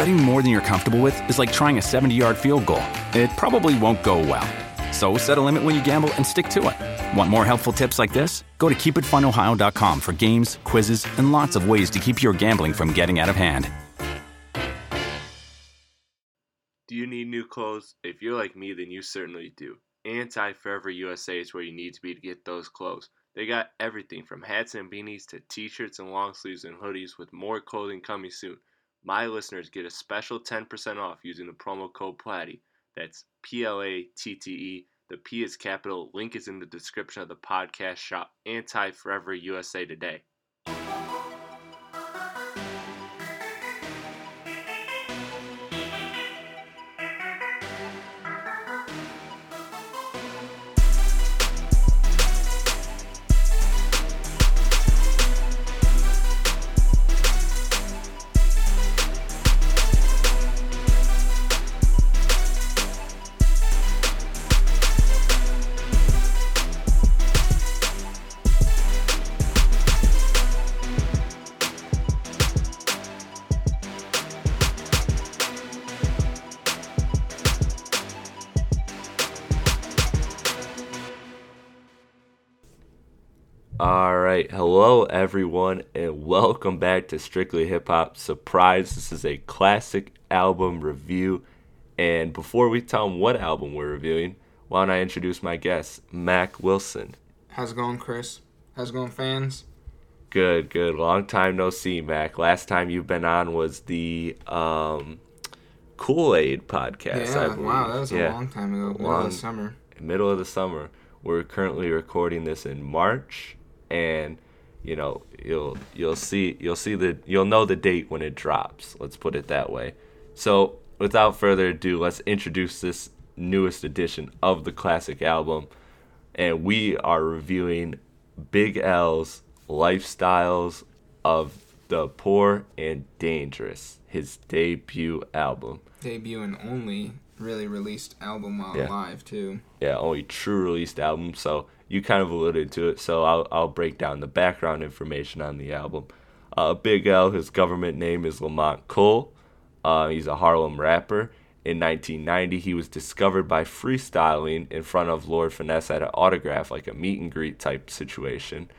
Betting more than you're comfortable with is like trying a 70 yard field goal. It probably won't go well. So set a limit when you gamble and stick to it. Want more helpful tips like this? Go to keepitfunohio.com for games, quizzes, and lots of ways to keep your gambling from getting out of hand. Do you need new clothes? If you're like me, then you certainly do. Anti Forever USA is where you need to be to get those clothes. They got everything from hats and beanies to t shirts and long sleeves and hoodies, with more clothing coming soon. My listeners get a special 10% off using the promo code PLATTE. That's P L A T T E. The P is capital. Link is in the description of the podcast. Shop Anti Forever USA today. Hello everyone, and welcome back to Strictly Hip Hop. Surprise, this is a classic album review. And before we tell them what album we're reviewing, why don't I introduce my guest, Mac Wilson? How's it going, Chris? How's it going, fans? Good, good. Long time no see, Mac. Last time you've been on was the um, Kool Aid podcast. I Yeah, believe. wow, that was a long time ago. Middle Long- of the summer. middle of the summer. We're currently recording this in March, and you know you'll you'll see you'll see the you'll know the date when it drops. Let's put it that way. So without further ado, let's introduce this newest edition of the classic album, and we are reviewing Big L's lifestyles of the poor and dangerous, his debut album. Debut and only really released album while Yeah. alive, too. yeah, only true released album. So you kind of alluded to it. So I'll I'll break down the background information on the album. Uh, Big L, his government name is Lamont Cole. Uh, he's a Harlem rapper. In 1990, he was discovered by freestyling in front of Lord Finesse at an autograph, like a meet and greet type situation.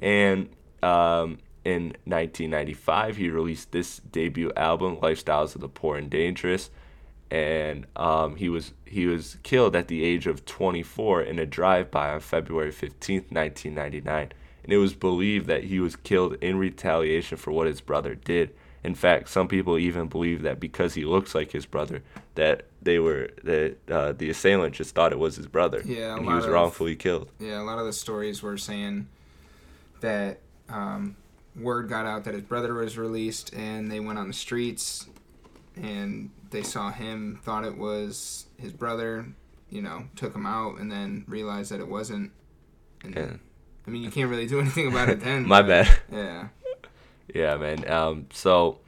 And um, in 1995, he released this debut album, Lifestyles of the Poor and Dangerous and um, he was he was killed at the age of 24 in a drive-by on February 15, 1999. And it was believed that he was killed in retaliation for what his brother did. In fact, some people even believe that because he looks like his brother, that they were that uh, the assailant just thought it was his brother, Yeah, and he was of- wrongfully killed. Yeah, a lot of the stories were saying that um, word got out that his brother was released, and they went on the streets, and they saw him, thought it was his brother, you know, took him out, and then realized that it wasn't. And Yeah. I mean, you can't really do anything about it then. My bad. Yeah. Yeah, man. Um, so,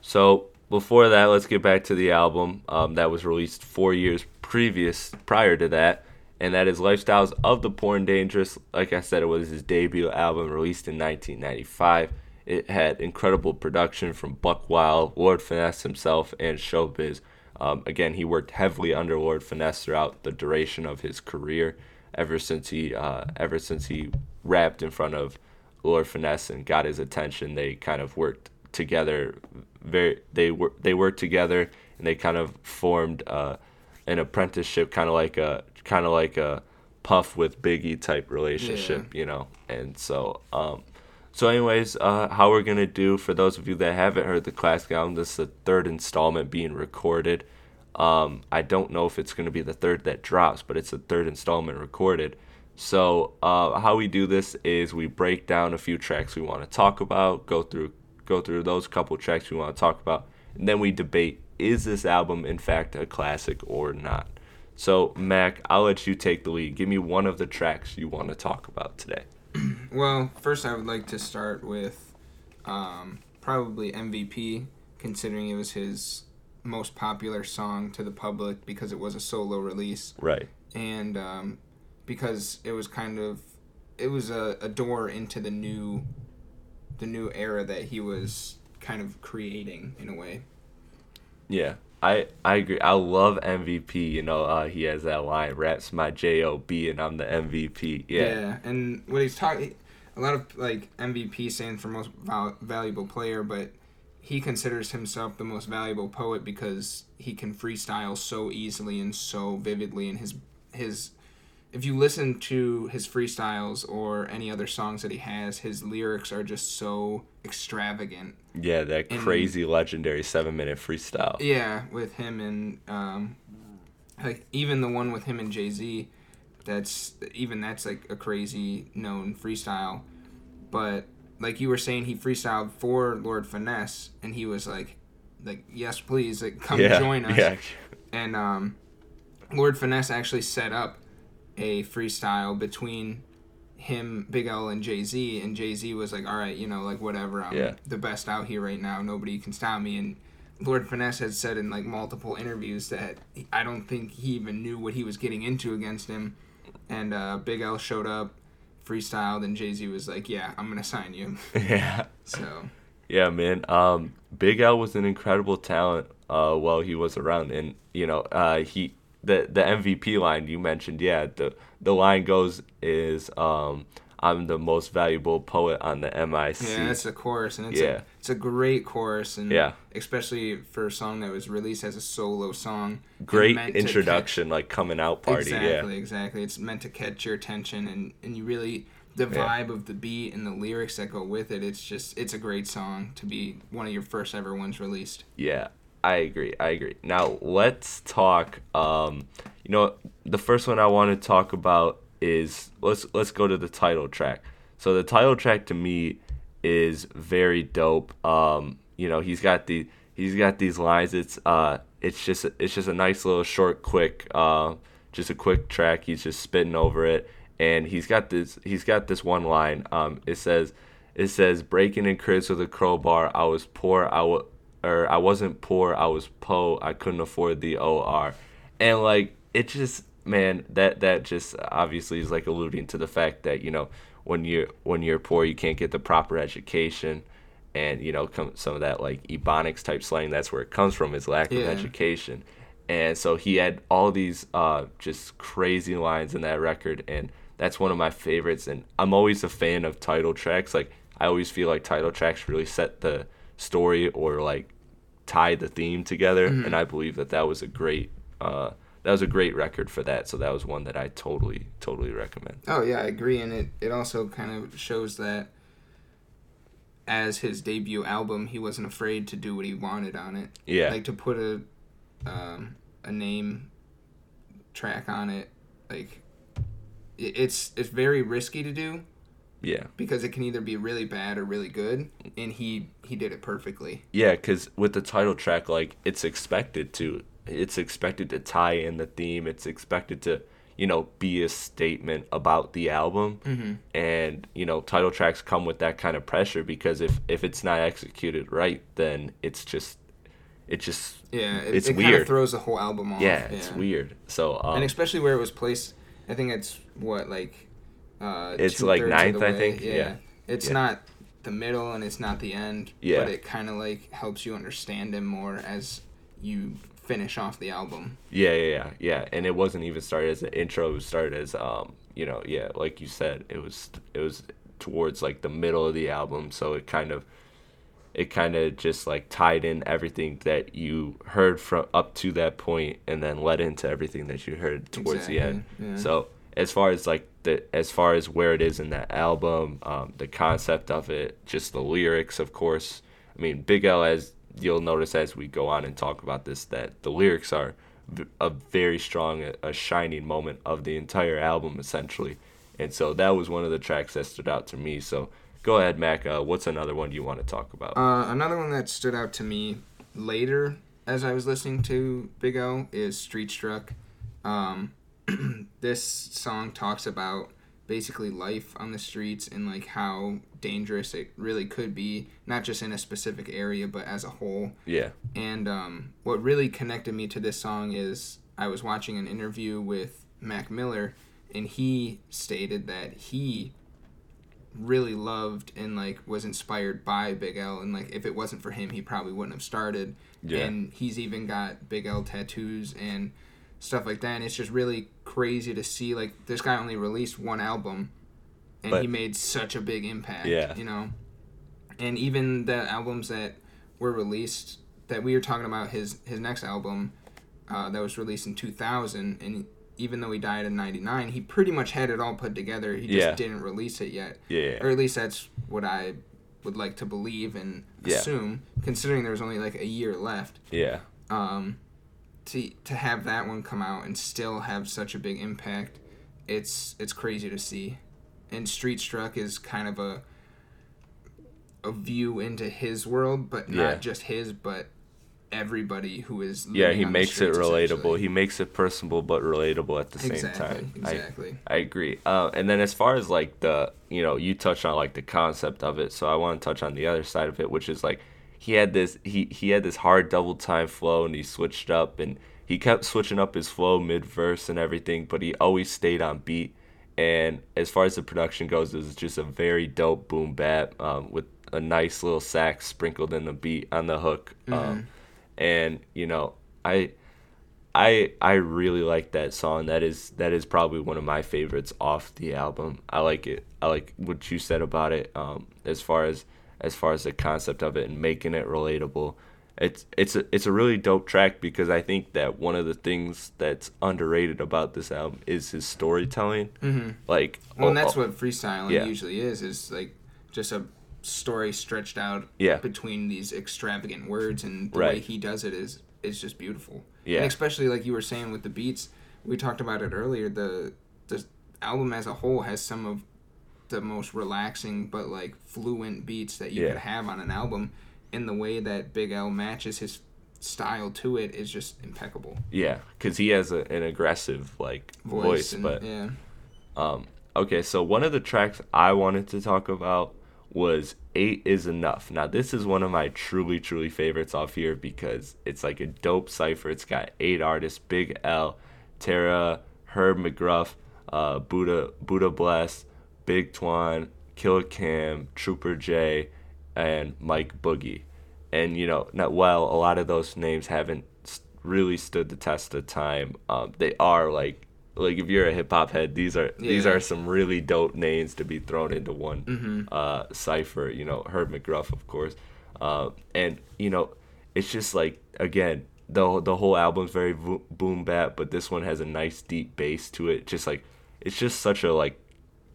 so before that, let's get back to the album um, that was released four years previous, prior to that, and that is "Lifestyles of the Poor and Dangerous." Like I said, it was his debut album, released in 1995. It had incredible production from Buck Wild, Lord Finesse himself, and Showbiz. Um, again, he worked heavily under Lord Finesse throughout the duration of his career. Ever since he, uh, ever since he rapped in front of Lord Finesse and got his attention, they kind of worked together. Very, they were they worked together and they kind of formed uh, an apprenticeship, kind of like a kind of like a Puff with Biggie type relationship, you know. And so, um, so anyways, uh, how we're gonna do for those of you that haven't heard the classic album, this is the third installment being recorded. Um, I don't know if it's gonna be the third that drops, but it's the third installment recorded. So uh, how we do this is we break down a few tracks we want to talk about, go through go through those couple tracks we want to talk about, and then we debate is this album in fact a classic or not? So, Mac, I'll let you take the lead. Give me one of the tracks you want to talk about today. Well, first I would like to start with um, probably MVP, considering it was his most popular song to the public because it was a solo release, Right. and um, because it was kind of it was a, a door into the new the new era that he was kind of creating in a way. Yeah. I, I agree. I love MVP. You know, uh, he has that line, raps my job, and I'm the MVP. Yeah, Yeah, and what he's talking, a lot of like MVP stands for most val- valuable player, but he considers himself the most valuable poet because he can freestyle so easily and so vividly, and his his if you listen to his freestyles or any other songs that he has, his lyrics are just so extravagant. yeah, that And- crazy legendary seven minute freestyle. Yeah, with him and um, like even the one with him and Jay Z, that's even that's like a crazy known freestyle, but like you were saying, he freestyled for Lord Finesse, and he was like, like yes, please, like come yeah, join us. Yeah, And um, Lord Finesse actually set up a freestyle between him, Big L, and Jay Z. And Jay Z was like, all right, you know, like whatever. I'm Yeah. the best out here right now. Nobody can stop me. And Lord Finesse had said in like multiple interviews that I don't think he even knew what he was getting into against him. And uh, Big L showed up, freestyled, and Jay Z was like, yeah, I'm going to sign you. yeah. So, Yeah, man. Um, Big L was an incredible talent uh, while he was around, and you know, uh, he the the MVP line you mentioned. Yeah, the the line goes is um, I'm the most valuable poet on the MIC. Yeah, that's a chorus, and it's Yeah. a it's a great chorus, and Yeah. especially for a song that was released as a solo song. Great introduction, like coming out party. exactly, Yeah, exactly. It's meant to catch your attention, and and you really the Yeah. vibe of the beat and the lyrics that go with it. It's just it's a great song to be one of your first ever ones released. yeah. I agree. I agree. Now let's talk. Um, you know, the first one I want to talk about is let's let's go to the title track. So the title track to me is very dope. Um, you know, he's got the he's got these lines. It's uh, it's just it's just a nice little short, quick, uh, just a quick track. He's just spitting over it, and he's got this he's got this one line. Um, it says it says breaking in cribs with a crowbar. I was poor. I was or I wasn't poor. I was po. I couldn't afford the OR, and like it just man that that just obviously is like alluding to the fact that you know when you're when you're poor you can't get the proper education and you know come, some of that like ebonics type slang that's where it comes from is lack of education and so he had all these uh just crazy lines in that record and that's one of my favorites and i'm always a fan of title tracks like i always feel like title tracks really set the story or like tie the theme together Mm-hmm. and i believe that that was a great uh that was a great record for that so that was one that i totally totally recommend Oh yeah, I agree, and it it also kind of shows that as his debut album, he wasn't afraid to do what he wanted on it. yeah like to put a um, a name track on it like it's it's very risky to do yeah because it can either be really bad or really good and he he did it perfectly Yeah, because with the title track, like it's expected to, it's expected to tie in the theme. It's expected to, you know, be a statement about the album. Mm-hmm. And you know, title tracks come with that kind of pressure because if if it's not executed right, then it's just, it just, yeah it, It's it kind weird. of throws the whole album off yeah, it's weird. So um, and especially where it was placed i think it's what like uh It's like ninth, I think, yeah, yeah. it's Yeah. not the middle and it's not the end Yeah. but it kind of like helps you understand him more as you finish off the album Yeah, yeah, yeah, yeah. And it wasn't even started as an intro. It was started as, um, you know, yeah, like you said, it was it was towards like the middle of the album, so it kind of it kind of just like tied in everything that you heard from up to that point, and then led into everything that you heard towards the end. Yeah. So as far as like the as far as where it is in that album, um, the concept of it, just the lyrics, of course. I mean, Big L, as you'll notice as we go on and talk about this, that the lyrics are a very strong, a, shining moment of the entire album, essentially. And so that was one of the tracks that stood out to me. So go ahead, Mac. Uh, what's another one you want to talk about? Uh, another one that stood out to me later as I was listening to Big L is Street Struck. Um, this song talks about basically life on the streets and like how dangerous it really could be, not just in a specific area but as a whole. Yeah. And um, what really connected me to this song is I was watching an interview with Mac Miller, and he stated that he really loved and like was inspired by Big L, and like if it wasn't for him, he probably wouldn't have started. Yeah. And he's even got Big L tattoos and stuff like that. And it's just really crazy to see like this guy only released one album, and But- he made such a big impact. Yeah. You know, and even the albums that were released that we were talking about his his next album uh, that was released in 2000 and even though he died in 99 he pretty much had it all put together he just Yeah. didn't release it yet Yeah. or at least that's what i would like to believe and Yeah. assume considering there was only like a year left Yeah. um, to to have that one come out and still have such a big impact, it's it's crazy to see. And Street Struck is kind of a a view into his world, but not Yeah. just his, but everybody who is Yeah, he makes it relatable. He makes it personable but relatable at the same time. exactly. I, I agree. Uh, and then as far as like the, you know, you touched on like the concept of it, so I want to touch on the other side of it, which is like he had this he he had this hard double time flow and he switched up and he kept switching up his flow mid verse and everything, but he always stayed on beat. And as far as the production goes, it was just a very dope boom bap um, with a nice little sax sprinkled in the beat on the hook. Um, and you know, I I I really like that song. That is that is probably one of my favorites off the album. I like it. I like what you said about it. Um, as far as as far as the concept of it and making it relatable. It's it's a it's a really dope track because I think that one of the things that's underrated about this album is his storytelling. Mm-hmm. Like, Well, and oh, that's oh, what freestyling yeah. usually is. Is like just a story stretched out Yeah. between these extravagant words, and the way he does it is is just beautiful. Yeah. and especially like you were saying with the beats, we talked about it earlier. The the album as a whole has some of the most relaxing but like fluent beats that you Yeah. could have on an album, and the way that Big L matches his style to it is just impeccable. yeah, because he has a, an aggressive like voice, and- but yeah, Um, okay, so one of the tracks I wanted to talk about was Eight is Enough. Now, this is one of my truly, truly favorites off here because it's like a dope cipher. It's got eight artists Big L, Terra, Herb McGruff, uh, Buddha, Buddha Bless, Big Twan, Killa Cam, Trooper J, and Mike Boogie. And, you know, not well, a lot of those names haven't really stood the test of time. Um, they are like like if you're a hip hop head, these are these are some really dope names to be thrown into one uh, cipher. You know, Herb McGruff, of course, uh, and you know, it's just like again, the the whole album's very vo- boom bap, but this one has a nice deep bass to it. Just like it's just such a like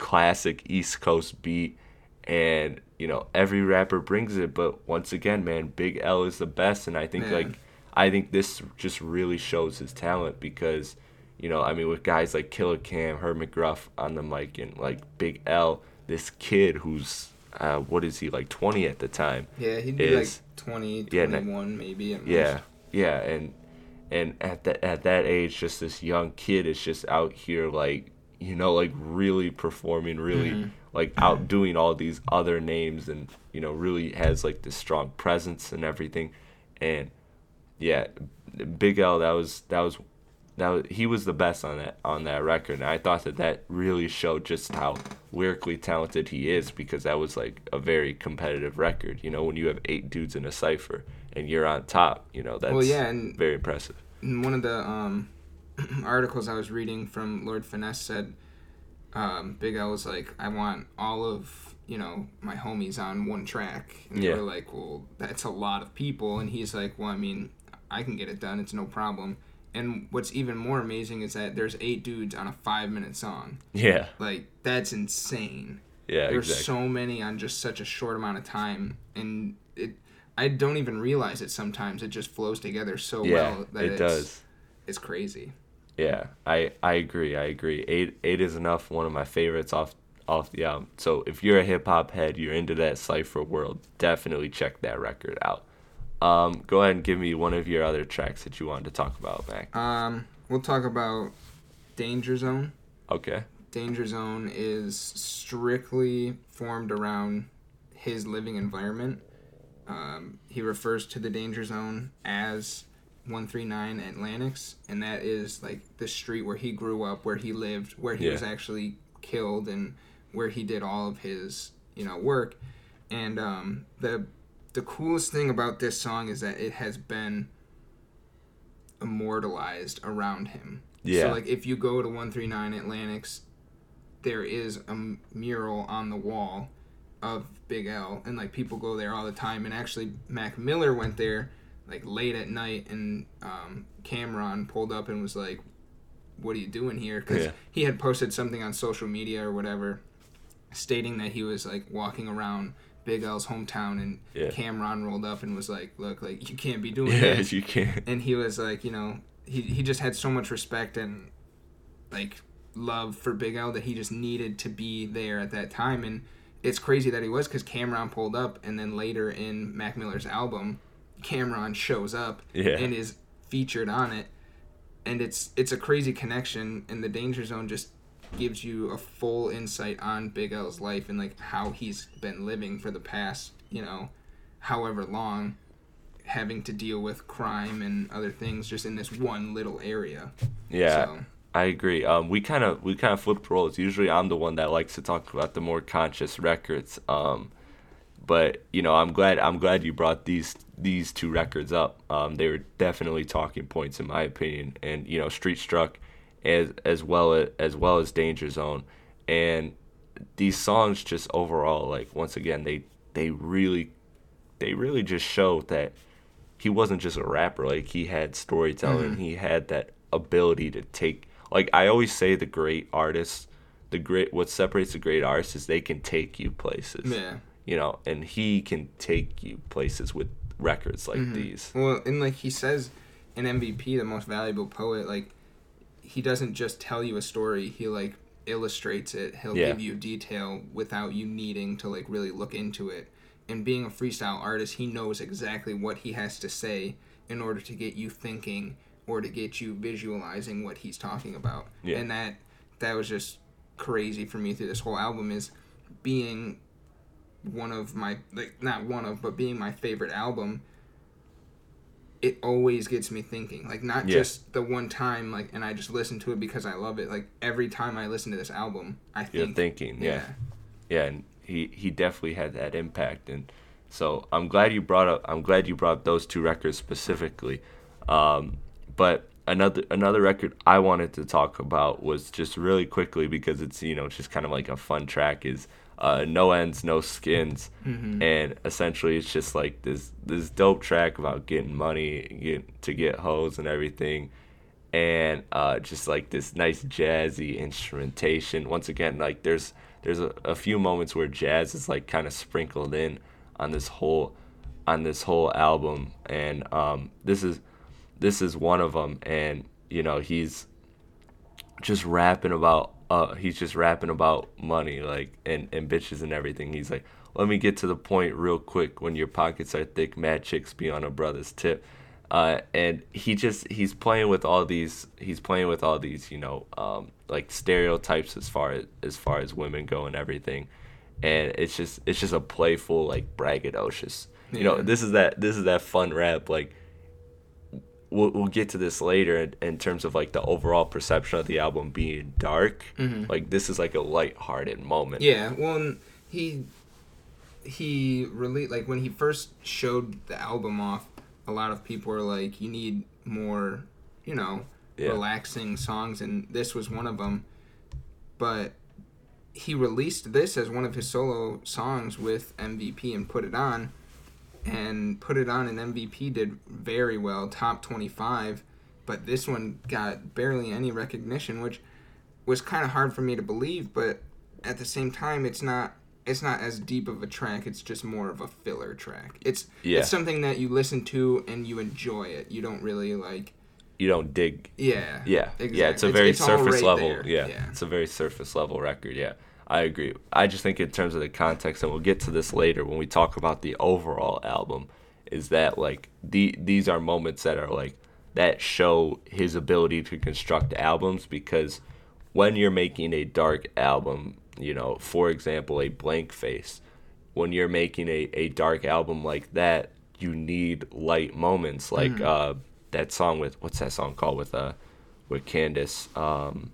classic East Coast beat, and you know every rapper brings it. But once again, man, Big L is the best, and I think Man. like I think this just really shows his talent because, you know, I mean, with guys like Killa Cam, Herb McGruff on the mic, and like Big L, this kid who's, uh, what is he, like 20 at the time? yeah, he'd be is- like 20, Yeah, na- maybe. At Yeah, most. yeah, and and at that at that age, just this young kid is just out here like you know like really performing, really like outdoing all these other names, and you know really has like this strong presence and everything, and yeah, Big L that was that was that was, he was the best on that on that record, and I thought that that really showed just how lyrically talented he is because that was like a very competitive record. You know, when you have eight dudes in a cipher and you're on top, you know that's yeah, and- very impressive. one of the um, articles I was reading from Lord Finesse said um, Big L was like, I want all of you know my homies on one track, and Yeah. they were like, well, that's a lot of people, and he's like, well, I mean, I can get it done, it's no problem. And what's even more amazing is that there's eight dudes on a five minute song. Yeah, Like that's insane. yeah, There's exactly. so many on just such a short amount of time, and it. I don't even realize it sometimes. It just flows together so yeah, well that it it's, does. it's crazy. Yeah, I I agree. I agree. Eight eight is enough. One of my favorites off off the album. So if you're a hip hop head, you're into that cipher world, definitely check that record out. um, go ahead and give me one of your other tracks that you wanted to talk about, Mac. Um, we'll talk about Danger Zone. Okay. Danger Zone is strictly formed around his living environment. Um, he refers to the Danger Zone as 139 and Lenox, and that is like the street where he grew up, where he lived, where he Yeah. was actually killed, and where he did all of his you know work. And um, the the coolest thing about this song is that it has been immortalized around him. Yeah. So like if you go to 139 and Lenox, there is a m- mural on the wall of Big L, and like people go there all the time. And actually, Mac Miller went there like late at night, and um, Cam'ron pulled up and was like, "What are you doing here?" Because Yeah. he had posted something on social media or whatever, stating that he was like walking around Big L's hometown, and Yeah. Cam'ron rolled up and was like, "Look, like you can't be doing Yeah, this." you can't. and he was like, you know, he he just had so much respect and like love for Big L that he just needed to be there at that time. And it's crazy that he was because Cam'ron pulled up, and then later in Mac Miller's album, Cam'ron shows up Yeah. and is featured on it, and it's it's a crazy connection. And the Danger Zone just gives you a full insight on Big L's life and like how he's been living for the past, you know, however long having to deal with crime and other things just in this one little area. Yeah, So- I agree. Um, we kind of we kind of flipped roles. Usually, I'm the one that likes to talk about the more conscious records. Um, but you know, I'm glad I'm glad you brought these these two records up. Um, they were definitely talking points in my opinion. And you know, Street Struck, as as well as as well as Danger Zone, and these songs just overall like once again they they really they really just showed that he wasn't just a rapper like he had storytelling he had that ability to take like i always say the great artists the great what separates the great artists is they can take you places Yeah. You know and he can take you places with records like mm-hmm. these Well, and like he says in MVP, the most valuable poet, like he doesn't just tell you a story, he like illustrates it. He'll Yeah. give you detail without you needing to like really look into it. And being a freestyle artist, he knows exactly what he has to say in order to get you thinking or to get you visualizing what he's talking about. Yeah. And that that was just crazy for me through this whole album is being one of my like not one of but being my favorite album it always gets me thinking. Like not Yeah. just the one time like and i just listen to it because i love it. Like every time i listen to this album i think you're thinking yeah. Yeah. And he he definitely had that impact and so i'm glad you brought up i'm glad you brought up those two records specifically. Um, but another another record i wanted to talk about was just really quickly because it's you know just kind of like a fun track is uh, no ends no skins and essentially it's just like this this dope track about getting money get to get hoes and everything and uh, just like this nice jazzy instrumentation. Once again, like there's there's a, a few moments where jazz is like kind of sprinkled in on this whole on this whole album, and um, this is this is one of them. And you know he's just rapping about uh he's just rapping about money like and and bitches and everything. He's like, let me get to the point real quick. When your pockets are thick, mad chicks be on a brother's tip. Uh, and he just he's playing with all these he's playing with all these you know um, like stereotypes as far as as far as women go and everything and it's just it's just a playful like braggadocious you know this is that this is that fun rap like we'll, we'll get to this later in, in terms of like the overall perception of the album being dark. Mm-hmm. Like this is like a light-hearted moment. Yeah well he he really like when he first showed the album off a lot of people were like you need more you know Yeah. relaxing songs and this was one of them but he released this as one of his solo songs with MVP and put it on and put it on and MVP did very well top 25 but this one got barely any recognition which was kind of hard for me to believe but at the same time it's not it's not as deep of a track it's just more of a filler track. It's Yeah. it's something that you listen to and you enjoy it. You don't really like you don't dig. Yeah. Yeah, yeah, it's a exactly. very all surface right level. Yeah, yeah. It's a very surface level record. Yeah, I agree. I just think in terms of the context, and we'll get to this later when we talk about the overall album, is that like the these are moments that are like that show his ability to construct albums because when you're making a dark album, you know, for example, a blank face, when you're making a, a dark album like that, you need light moments like Mm. uh, that song with what's that song called with uh with Candace um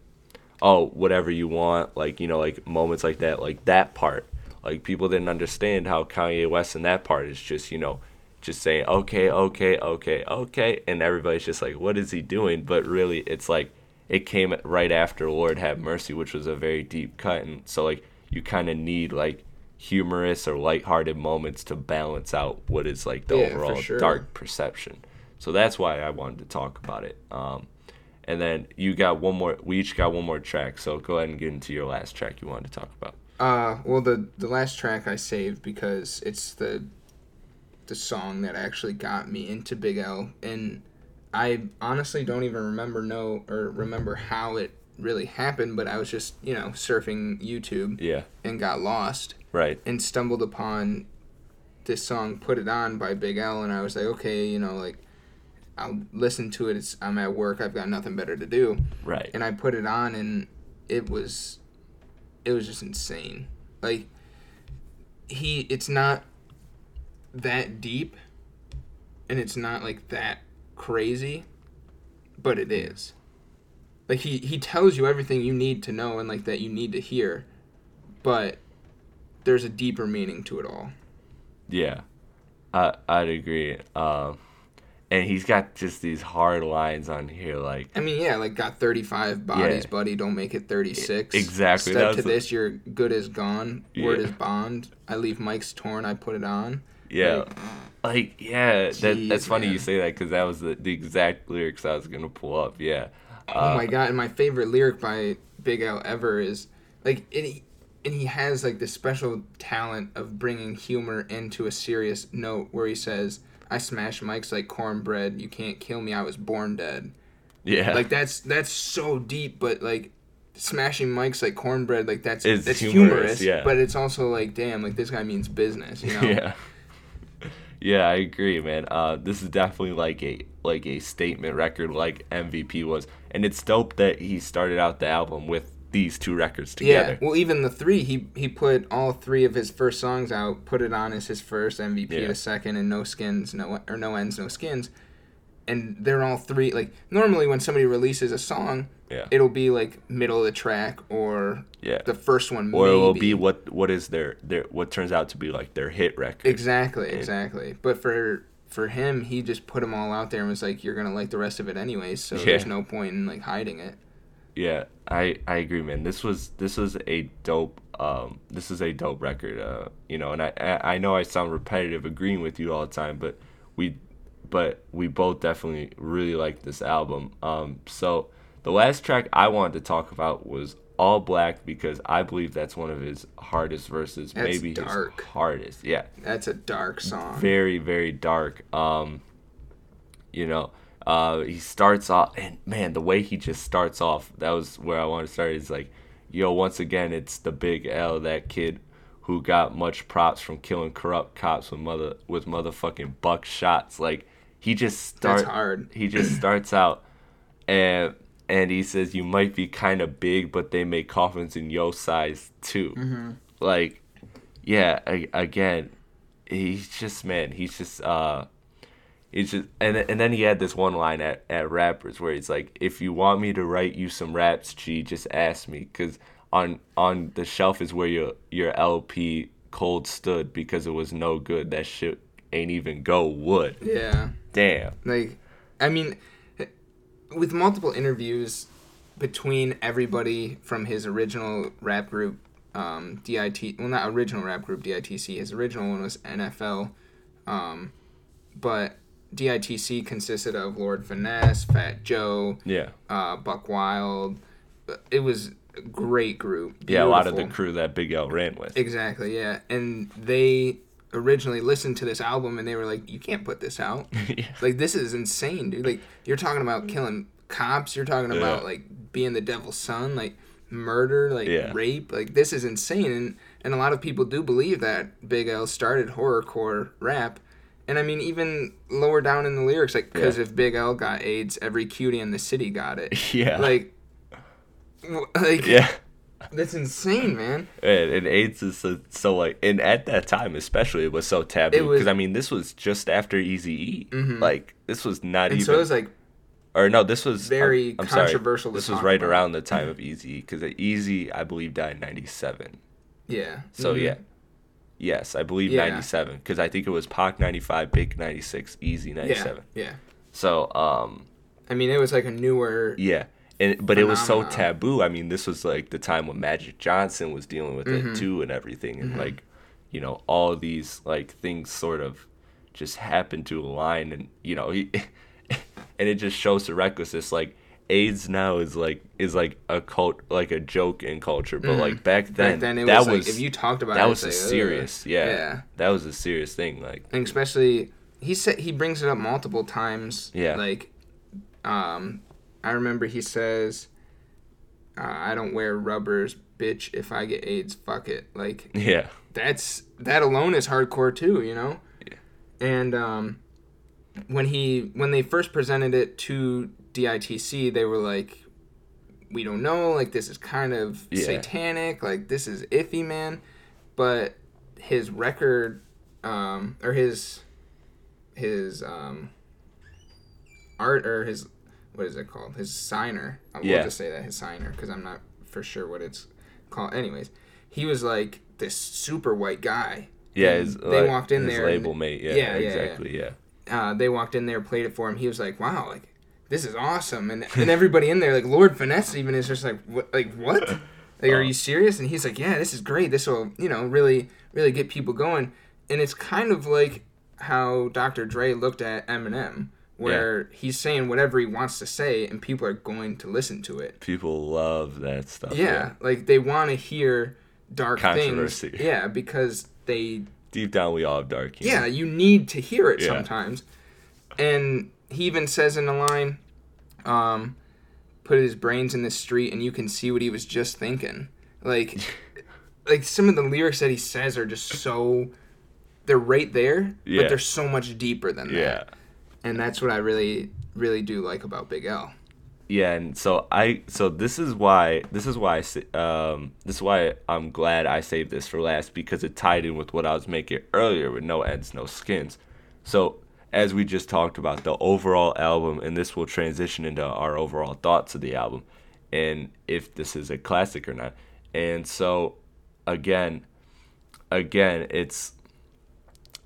oh whatever you want like you know like moments like that like that part. Like people didn't understand how Kanye West in that part is just you know just saying okay okay okay okay and everybody's just like what is he doing? But really it's like it came right after Lord Have Mercy which was a very deep cut and so like you kind of need like humorous or lighthearted moments to balance out what is like the Yeah, overall sure. dark perception. So that's why I wanted to talk about it. Um and then you got one more. We each got one more track. So go ahead and get into your last track you wanted to talk about. Uh, well, the the last track I saved because it's the the song that actually got me into Big L, and I honestly don't even remember know or remember how it really happened. But I was just you know surfing YouTube Yeah. and got lost Right. and stumbled upon this song "Put It On" by Big L, and I was like, okay, you know, like I'll listen to it. It's I'm at work. I've got nothing better to do Right. and I put it on and it was it was just insane. Like he it's not that deep and it's not like that crazy, but it is. Like he he tells you everything you need to know and like that you need to hear, but there's a deeper meaning to it all. Yeah. I I'd agree. Um, and he's got just these hard lines on here, like I mean, yeah, like got 35 bodies, Yeah. buddy. Don't make it 36. Exactly, Step to the- this, you're good as gone. Word Yeah. is bond. I leave Mike's torn. I put it on. yeah, Like, like yeah. That that's funny you say that because that was the, the exact lyrics I was gonna pull up. Yeah. oh Uh, my god! And my favorite lyric by Big L ever is like, and he, and he has like this special talent of bringing humor into a serious note where he says, "I smash mics like cornbread. You can't kill me. I was born dead." Yeah. Like that's that's so deep, but like smashing mics like cornbread, like that's It's that's humorous, humorous. yeah. But it's also like, damn, like this guy means business, you know? yeah. Yeah, I agree, man. Uh, this is definitely like a like a statement record, like MVP was, and it's dope that he started out the album with these two records together. Yeah. Well, even the three, he he put all three of his first songs out. Put it on as his first MVP, Yeah. the second, and no skins, no or no ends, no skins. And they're all three like normally when somebody releases a song, Yeah. it'll be like middle of the track or Yeah. the first one. or it will be what what is their their what turns out to be like their hit record. Exactly, exactly. But for for him, he just put them all out there and was like, "You're gonna like the rest of it anyways, so Yeah. there's no point in like hiding it." Yeah, I I agree, man. This was this was a dope um this is a dope record. Uh, you know, and I I know I sound repetitive agreeing with you all the time, but we but we both definitely really like this album. Um, so the last track I wanted to talk about was All Black because I believe that's one of his hardest verses, That's maybe dark. his hardest. Yeah That's a dark song. very very dark um you know uh he starts off and man the way he just starts off that was where i want to start is like yo once again it's the big l that kid who got much props from killing corrupt cops with mother with motherfucking buck shots like he just start That's hard. he just starts out and and he says you might be kind of big but they make coffins in your size too Mm-hmm. like yeah a- again he's just man he's just uh he's just and and then he had this one line at, at rappers where he's like if you want me to write you some raps g just ask me because on on the shelf is where your your lp cold stood because it was no good that shit ain't even go wood Yeah. damn Like, I mean, with multiple interviews between everybody from his original rap group, um, DIT, well, not original rap group, DITC. His original one was NFL, um, but DITC consisted of Lord Finesse, Fat Joe, yeah uh, Buck Wild. It was a great group. yeah a lot of the crew that big l ran with Exactly, yeah. And they originally listened to this album and they were like, "You can't put this out. Like this is insane, dude. Like you're talking about killing cops. You're talking about Yeah. like being the devil's son, like murder, like Yeah. rape. Like this is insane." And and a lot of people do believe that Big L started horrorcore rap, And I mean, even lower down in the lyrics, like, because Yeah. if Big L got AIDS, every cutie in the city got it. Yeah. Like, like, yeah. that's insane, man. And, and AIDS is so, so like, and at that time especially, it was so taboo Mm-hmm. because I mean, this was just after Easy E. Like, this was not And even. so it was like, or no, this was very I'm, I'm sorry, controversial to This was right about. around the time of Eazy because Eazy, I believe, died in '97. yeah. So Mhm. yeah, yes, I believe Yeah. '97 because I think it was Pac '95, Big '96, Eazy '97. Yeah. yeah. So um, I mean, it was like a newer. yeah. And, but it was so taboo. I mean, this was like the time when Magic Johnson was dealing with Mm-hmm. it too, and everything, and like, you know, all these like things sort of just happened to align, and you know, he, and it just shows the recklessness. Like AIDS now is like is like a cult, like a joke in culture, but like back then, Mm-hmm. Back then, that was, was if you talked about that it, was a like, serious, yeah, Yeah. that was a serious thing. Like, and especially he said he brings it up multiple times. Yeah. Like, um, I remember he says, uh, "I don't wear rubbers, bitch. If I get AIDS, fuck it." Like yeah, that's that alone is hardcore too, you know. yeah. And um, when he when they first presented it to DITC, they were like, "We don't know. Like this is kind of Yeah. satanic. Like this is iffy, man." But his record, um, or his his um, art or his what is it called? His signer. I will Yeah. just say that his signer because I'm not for sure what it's called. Anyways, he was like this super white guy. yeah. His, they like, walked in his there. label and- mate. Yeah, yeah, yeah, yeah. exactly. Yeah. uh, they walked in there, played it for him. He was like, "Wow, like this is awesome!" And and everybody in there, like Lord Finesse, even is just like, "What? Like what? Like, are you uh. serious?" And he's like, "Yeah, this is great. This will, you know, really, really get people going." And it's kind of like how Dr. Dre looked at Eminem, where he's saying whatever he wants to say, and people are going to listen to it. People love that stuff. Yeah, like they want to hear dark things. Yeah, because they Deep down, we all have dark humor. yeah, you need to hear it Yeah. sometimes. And he even says in the line, um, put his brains in the street and you can see what he was just thinking. Like like some of the lyrics that he says are just so they're right there, Yeah. but they're so much deeper than Yeah. that. And that's what I really really do like about Big L. Yeah, and so I so this is why this is why I um this is why I'm glad I saved this for last because it tied in with what I was making earlier with no ends no skins. So as we just talked about the overall album and this will transition into our overall thoughts of the album and if this is a classic or not. And so again again it's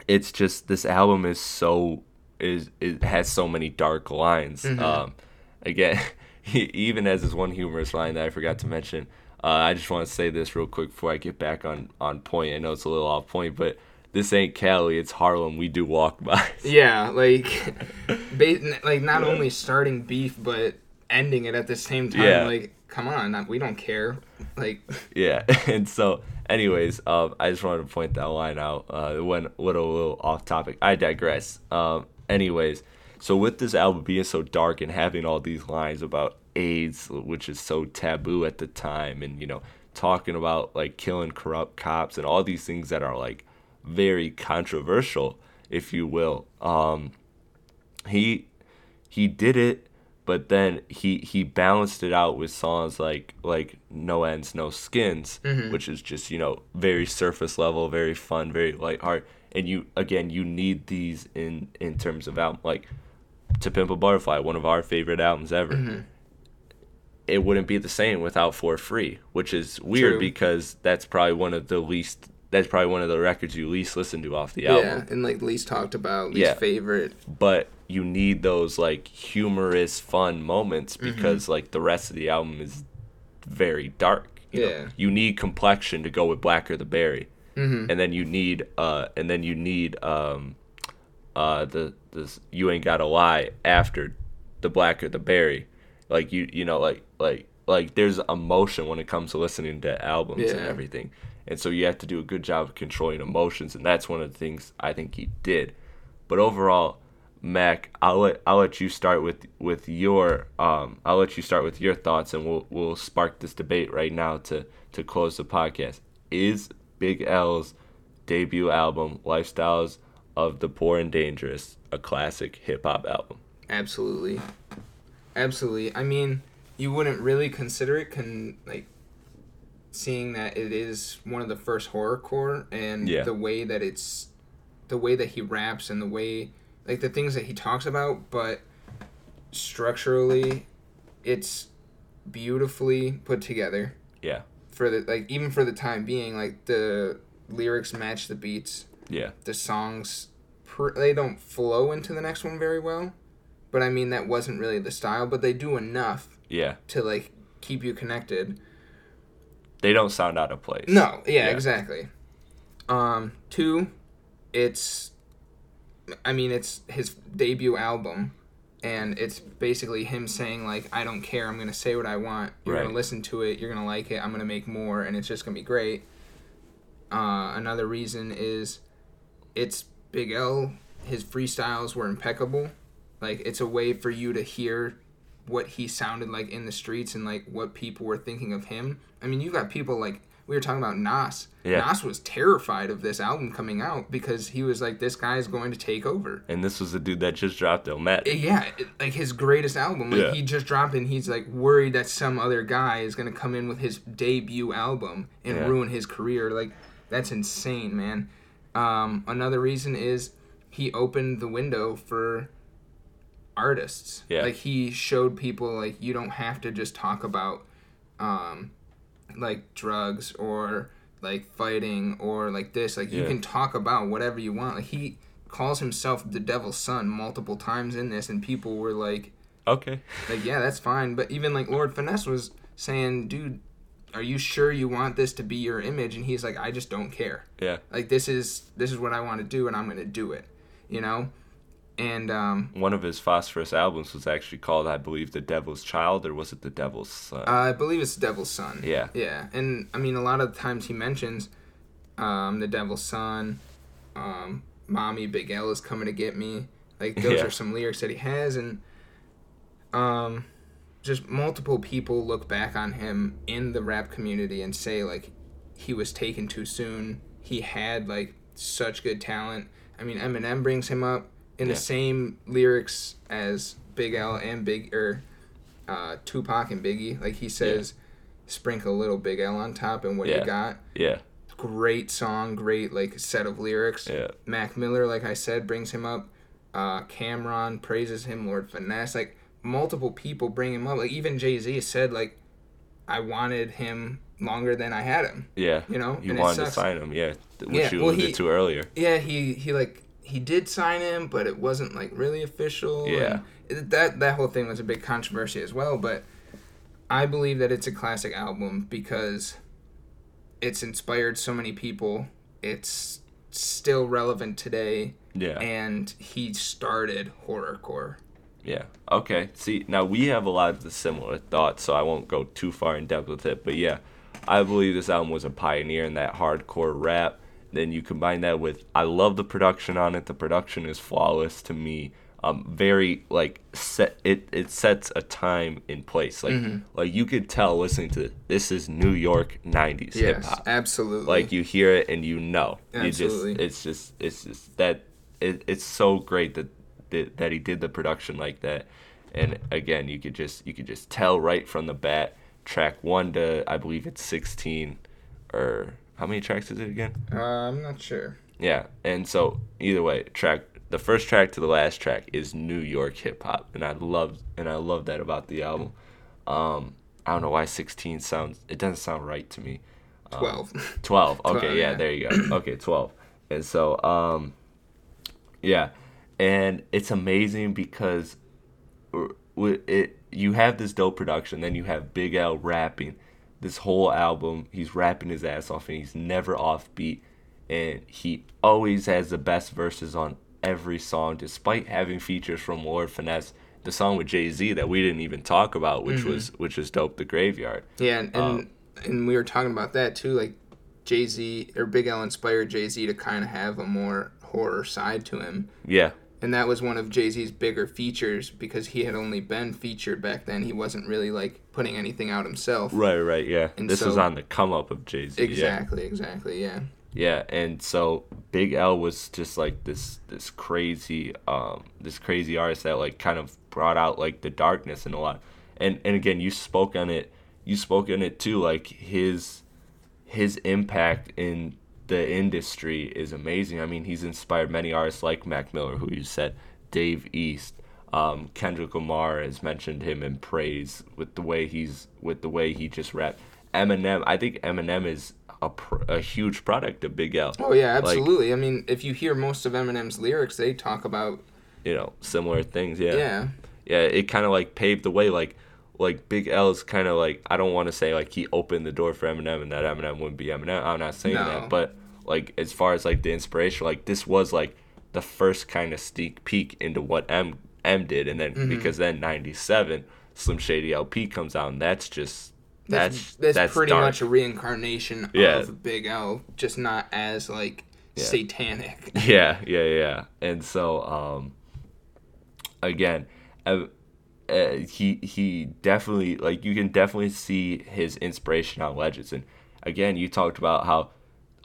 it's just this album is so is it has so many dark lines. Um, again, even as this one humorous line that I forgot to mention. Uh, I just want to say this real quick before I get back on on point. I know it's a little off point, but this ain't Cali, it's Harlem. We do walk by. Yeah, like ba- like not only starting beef but ending it at the same time. Yeah. Like, come on, we don't care. Like, yeah, and so, anyways, um, I just wanted to point that line out. Uh, it went a little, little off topic. I digress. Um, anyways, so with this album being so dark and having all these lines about AIDS, which is so taboo at the time, and you know, talking about like killing corrupt cops and all these things that are like very controversial, if you will. Um, he he did it but then he he balanced it out with songs like like no ends no skins which is just you know very surface level very fun very light heart. and you again you need these in in terms of album like to pimp a butterfly one of our favorite albums ever it wouldn't be the same without for free which is weird True. because that's probably one of the least that's probably one of the records you least listen to off the album yeah, and like least talked about, least Yeah. favorite. but you need those like humorous fun moments Mm-hmm. because like the rest of the album is very dark you know? Yeah. you need complexion to go with blacker the berry Mm-hmm. and then you need uh and then you need um uh the this you ain't gotta lie after the blacker the berry like you you know like like like there's emotion when it comes to listening to albums and everything and so you have to do a good job of controlling emotions and that's one of the things i think he did but overall mac i'll let i'll let you start with with your um i'll let you start with your thoughts and we'll we'll spark this debate right now to to close the podcast is big l's debut album lifestyles of The Poor and Dangerous, a classic hip hop album. Absolutely. Absolutely. I mean, you wouldn't really consider it con like seeing that it is one of the first horrorcore and Yeah. the way that it's the way that he raps and the way like the things that he talks about, but structurally it's beautifully put together Yeah. for the like even for the time being like the lyrics match the beats Yeah. the songs pr- they don't flow into the next one very well but i mean that wasn't really the style but they do enough Yeah. to like keep you connected They don't sound out of place. no yeah, Yeah. exactly. Um two it's i mean it's his debut album and it's basically him saying like i don't care. I'm gonna say what i want. You're Right. gonna listen to it. You're gonna like it. I'm gonna make more and it's just gonna be great. Uh, another reason is it's big l. His freestyles were impeccable. Like it's a way for you to hear what he sounded like in the streets and like what people were thinking of him i mean you got people like we were talking about nas Yeah. nas was terrified of this album coming out because he was like this guy is going to take over And this was the dude that just dropped Illmatic. yeah, like his greatest album. Like Yeah. he just dropped and he's like worried that some other guy is gonna come in with his debut album and Yeah. ruin his career. Like that's insane, man. Um, another reason is he opened the window for artists. Yeah. Like he showed people like you don't have to just talk about um like drugs or like fighting or like this. Like you can talk about whatever you want. Like he calls himself the devil's son multiple times in this and people were like Okay. like yeah that's fine but even like lord finesse was saying dude are you sure you want this to be your image and he's like i just don't care Yeah. like this is this is what i want to do and i'm gonna do it you know and um One of his phosphorus albums was actually called, I believe, The Devil's Child, or was it The Devil's Son? I believe it's the Devil's Son. Yeah. Yeah, and I mean a lot of times he mentions um, the Devil's Son, um, "Mommy, Big L is coming to get me." Like those Yeah. are some lyrics that he has, and um, just multiple people look back on him in the rap community and say like he was taken too soon. He had like such good talent. I mean, Eminem brings him up in Yeah. the same lyrics as Big L and Big or uh, Tupac and Biggie. Like he says, sprinkle a little Big L on top and what Yeah. you got. yeah. Great song, great like set of lyrics. Yeah. Mac Miller, like I said, brings him up. Uh, Cam'ron praises him. Lord Finesse, like multiple people bring him up. Like even Jay Z said, like I wanted him longer than I had him. Yeah. You know, You and wanted to sign him, yeah. Which Yeah, you well, alluded he- to earlier. Yeah, he he like he did sign him, but it wasn't like really official. Yeah. it- that that whole thing was a big controversy as well. But I believe that it's a classic album because it's inspired so many people. It's still relevant today, Yeah. and he started horrorcore. Yeah. Okay. See, now we have a lot of the similar thoughts, so I won't go too far in depth with it. But yeah, I believe this album was a pioneer in that hardcore rap. Then you combine that with I love the production on it. The production is flawless to me. Um, very like set it it sets a time in place. Like like you could tell listening to it, this is New York '90s hip hop absolutely. like you hear it and you know you Absolutely. just it's just it's just that it, it's so great that, that that he did the production like that and again you could just you could just tell right from the bat track one to i believe it's 16 or how many tracks is it again uh, I'm not sure. yeah and so either way track the first track to the last track is new york hip-hop and i love and i love that about the album um i don't know why 16 sounds it doesn't sound right to me Twelve. 12 okay 12, yeah, yeah. there you go okay 12 and so um yeah and it's amazing because w- it you have this dope production then you have big l rapping this whole album he's rapping his ass off and he's never off beat and he always has the best verses on every song despite having features from lord finesse the song with jay-z that we didn't even talk about which mm-hmm. was which was dope the graveyard. Yeah, and and, um, and we were talking about that too. Like Jay Z or Big L inspired Jay Z to kind of have a more horror side to him, yeah and that was one of Jay Z's bigger features because he had only been featured back then. He wasn't really like putting anything out himself. Right, right, yeah. And this was on the come up of Jay Z. Exactly, exactly, yeah. Yeah, and so Big L was just like this this crazy um this crazy artist that like kind of brought out like the darkness in a lot. And and again, you spoke on it. You spoke on it too like his his impact in the industry is amazing. I mean, he's inspired many artists like Mac Miller, who you said, Dave East, um, Kendrick Lamar has mentioned him in praise with the way he's with the way he just rapped. Eminem, I think Eminem is a, pr- a huge product of Big L. Oh yeah, Like, absolutely. I mean, if you hear most of Eminem's lyrics, they talk about you know, similar things. Yeah. yeah, yeah, it kind of like paved the way. Like, like Big L's kind of like I don't want to say like he opened the door for Eminem and that Eminem wouldn't be Eminem. I'm not saying No. that, but like as far as like the inspiration, like this was like the first kind of sneak peek into what M M did, and then because then '97 Slim Shady LP comes out, and that's just that's that's that's, that's, pretty dark. much a reincarnation Yeah. of Big L, just not as like Yeah. satanic. yeah, yeah, yeah. And so, um, again, uh, uh, he he definitely like you can definitely see his inspiration on Legends. And again, you talked about how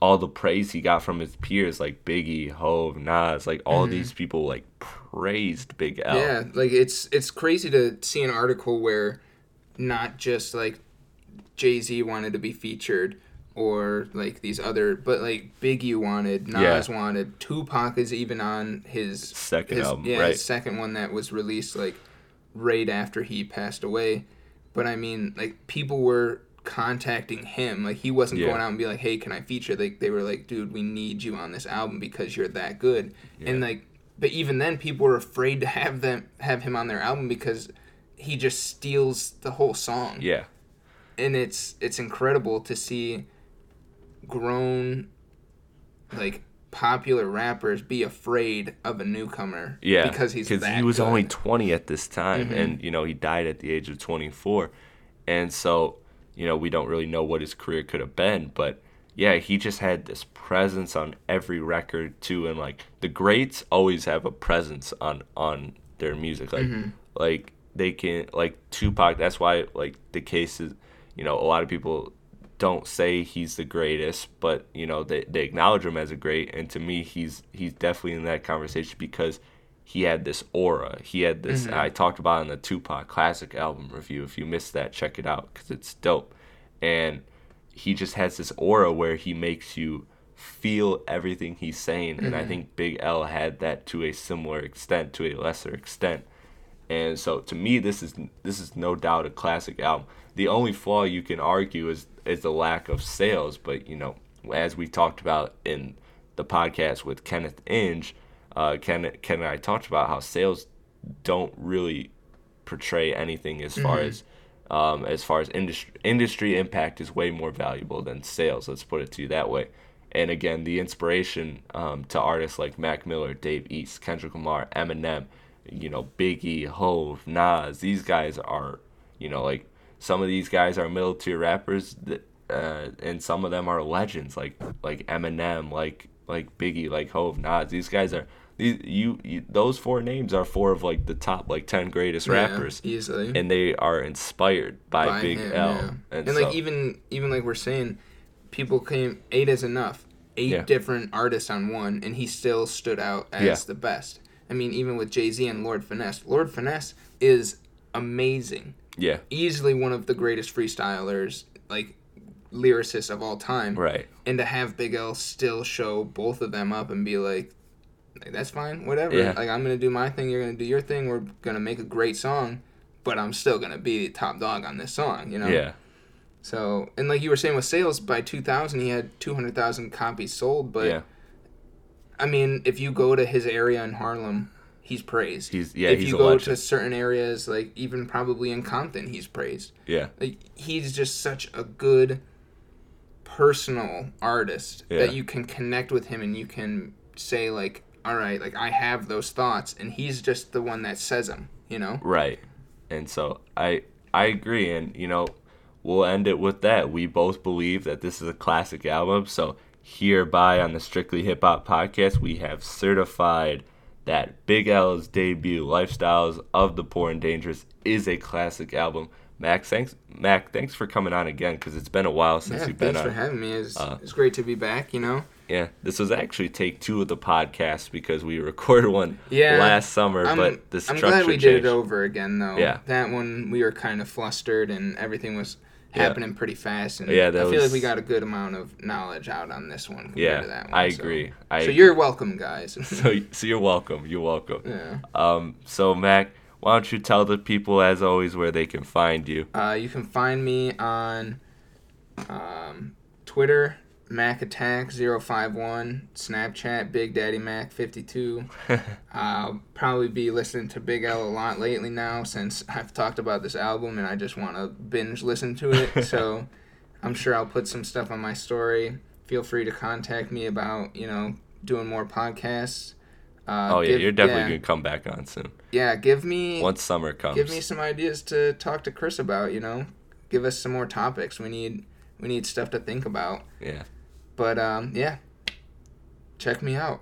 all the praise he got from his peers like Biggie, Hov, Nas, like all mm-hmm. these people like praised Big L. Yeah, like it's it's crazy to see an article where not just like Jay Z wanted to be featured or like these other, but like Biggie wanted, Nas Yeah. wanted, Tupac is even on his Second his, album, yeah, right. his second one that was released like right after he passed away. But I mean, like people were contacting him, like he wasn't Yeah. going out and be like, "Hey, can I feature?" Like they were like, "Dude, we need you on this album because you're that good." And like, but even then, people were afraid to have them have him on their album because he just steals the whole song Yeah. and it's it's incredible to see grown like popular rappers be afraid of a newcomer Yeah, because he's that he was good. Mm-hmm. only 20 at this time, and you know he died at the age of 24, and so you know we don't really know what his career could have been, but yeah, he just had this presence on every record too, and like the greats always have a presence on on their music, like Mm-hmm. like they can like Tupac. That's why like the case is, you know, a lot of people don't say he's the greatest, but you know they, they acknowledge him as a great, and to me he's he's definitely in that conversation because he had this aura. He had this. Mm-hmm. I talked about it in the Tupac classic album review. If you missed that, check it out because it's dope. And he just has this aura where he makes you feel everything he's saying, and I mm-hmm. think Big L had that to a similar extent, to a lesser extent. And so to me, this is this is no doubt a classic album. The only flaw you can argue is is the lack of sales. But you know, as we talked about in the podcast with Kenneth Inge, uh, Ken, Ken and I talked about how sales don't really portray anything as far as um, as far as industry industry impact is way more valuable than sales. Let's put it to you that way. And again, the inspiration um, to artists like Mac Miller, Dave East, Kendrick Lamar, Eminem, you know, Biggie, Hov, Nas. These guys are, you know, like some of these guys are middle tier rappers, that, uh, and some of them are legends, like like Eminem, like like Biggie, like Hov, Nas. These guys are these you, you those four names are four of like the top like ten greatest Yeah, rappers, easily and they are inspired by, by Big him, L. yeah. And, and, so, like even even like we're saying people came eight is enough eight Yeah. different artists on one and he still stood out as Yeah. the best i mean even with jay-z and lord finesse lord finesse is amazing yeah, easily one of the greatest freestylers like lyricists of all time right. and to have Big L still show both of them up and be like, like, that's fine, whatever. Yeah. Like I'm gonna do my thing, you're gonna do your thing. We're gonna make a great song, but I'm still gonna be the top dog on this song, you know. Yeah, So and like you were saying with sales, by 2000 he had 200,000 copies sold. But yeah, I mean, if you go to his area in Harlem, he's praised. He's- yeah, If he's you go to certain areas, like even probably in Compton, he's praised yeah, like he's just such a good personal artist Yeah. that you can connect with him and you can say like all right like i have those thoughts and he's just the one that says them you know right. And so I I agree, and you know we'll end it with that. We both believe that this is a classic album. So hereby on the Strictly Hip Hop podcast, we have certified that Big L's debut, Lifestyles of the Poor and Dangerous, is a classic album. Max, thanks, Mac, thanks for coming on again because it's been a while since yeah you've been on. thanks for having me it's, Uh, it's great to be back you know Yeah, this was actually take two of the podcast because we recorded one Yeah, last summer, I'm, but the I'm glad we changed. did it over again, though. Yeah. That one, we were kind of flustered and everything was Yeah. happening pretty fast. And Yeah, I feel was- like we got a good amount of knowledge out on this one compared Yeah, to that one. I so- agree. I so agree. you're welcome, guys. So, so you're welcome. You're welcome. yeah. Um, so Mac, why don't you tell the people as always where they can find you? Uh, you can find me on um, Twitter, Mac Attack 051, Snapchat, Big Daddy Mac 52. I'll probably be listening to Big L a lot lately now since I've talked about this album and I just want to binge listen to it. so I'm sure I'll put some stuff on my story. Feel free to contact me about, you know, doing more podcasts. Uh, oh yeah, give- you're definitely yeah, gonna come back on soon Yeah, give me once summer comes. give me some ideas to talk to Chris about. You know, give us some more topics. We need we need stuff to think about. yeah, But um, yeah, check me out.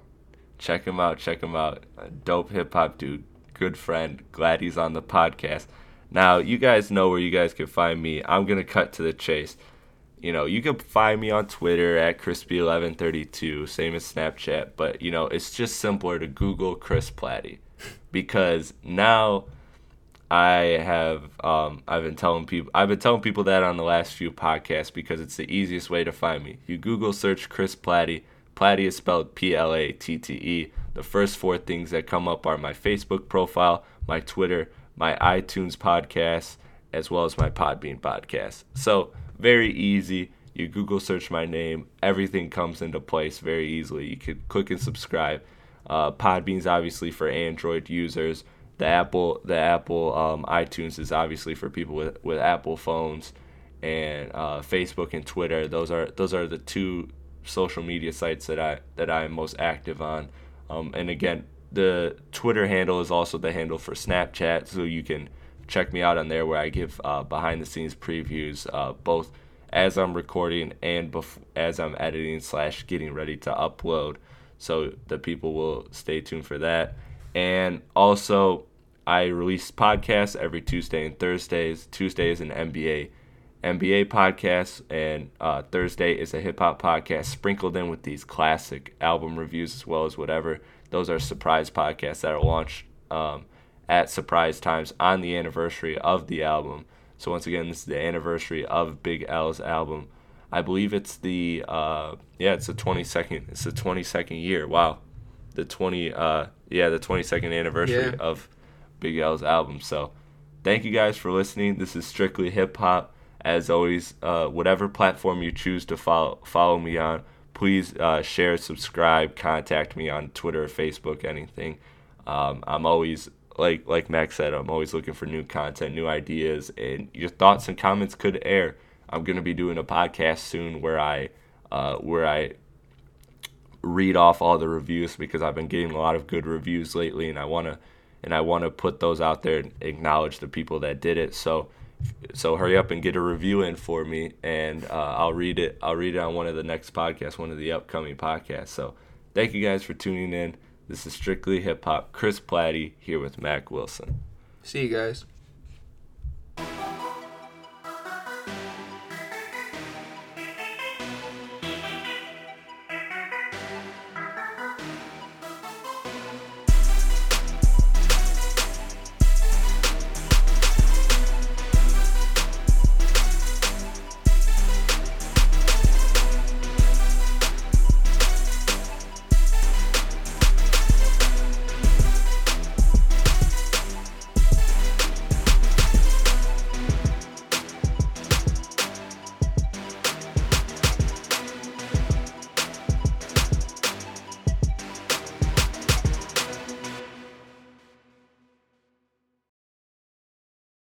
check him out. Check him out. A dope hip hop dude, good friend. Glad he's on the podcast. Now you guys know where you guys can find me. I'm gonna cut to the chase. You know, you can find me on Twitter at chrispy1132, same as Snapchat. But you know, it's just simpler to Google Chris Platte because now I have um, I've been telling people I've been telling people that on the last few podcasts because it's the easiest way to find me. You Google search Chris Platte. Platte is spelled P L A T T E. The first four things that come up are my Facebook profile, my Twitter, my iTunes podcast, as well as my Podbean podcast. So very easy. You Google search my name, everything comes into place very easily. You could click and subscribe. Uh, Podbean's obviously for Android users. The Apple, the Apple um, iTunes is obviously for people with, with Apple phones, and uh, Facebook and Twitter. Those are those are the two social media sites that I that I am most active on. Um, and again, the Twitter handle is also the handle for Snapchat, so you can check me out on there where I give uh, behind the scenes previews, uh, both as I'm recording and bef- as I'm editing slash getting ready to upload. So the people will stay tuned for that. And also, I release podcasts every Tuesday and Thursdays. Tuesday is an NBA NBA podcast, and uh, Thursday is a hip hop podcast sprinkled in with these classic album reviews as well as whatever. Those are surprise podcasts that are launched um, at surprise times on the anniversary of the album. So once again, this is the anniversary of Big L's album. I believe it's the uh, yeah, it's the 22nd. It's the 22nd year. Wow, the 20 uh, yeah, the 22nd anniversary Yeah. of Big L's album. So thank you guys for listening. This is strictly hip hop. As always, uh, whatever platform you choose to follow follow me on, please uh, share, subscribe, contact me on Twitter Facebook, anything. Um, I'm always like like Mac said, I'm always looking for new content, new ideas, and your thoughts and comments could air. I'm gonna be doing a podcast soon where I uh, where I read off all the reviews because I've been getting a lot of good reviews lately, and I wanna and I wanna put those out there and acknowledge the people that did it. So so hurry up and get a review in for me, and uh, I'll read it. I'll read it on one of the next podcasts, one of the upcoming podcasts. So thank you guys for tuning in. This is strictly hip hop. Chris Platte here with Mac Wilson. See you guys.